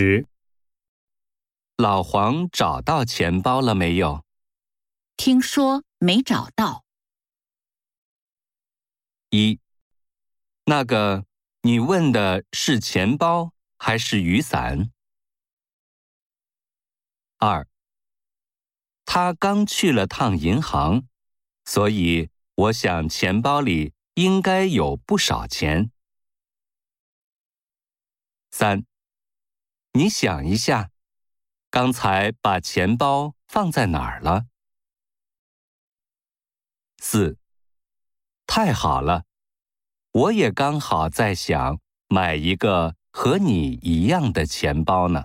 十，老黄找到钱包了没有？听说没找到。一，那个你问的是钱包还是雨伞？二，他刚去了趟银行，所以我想钱包里应该有不少钱。三，你想一下，刚才把钱包放在哪儿了？四，太好了，我也刚好在想买一个和你一样的钱包呢。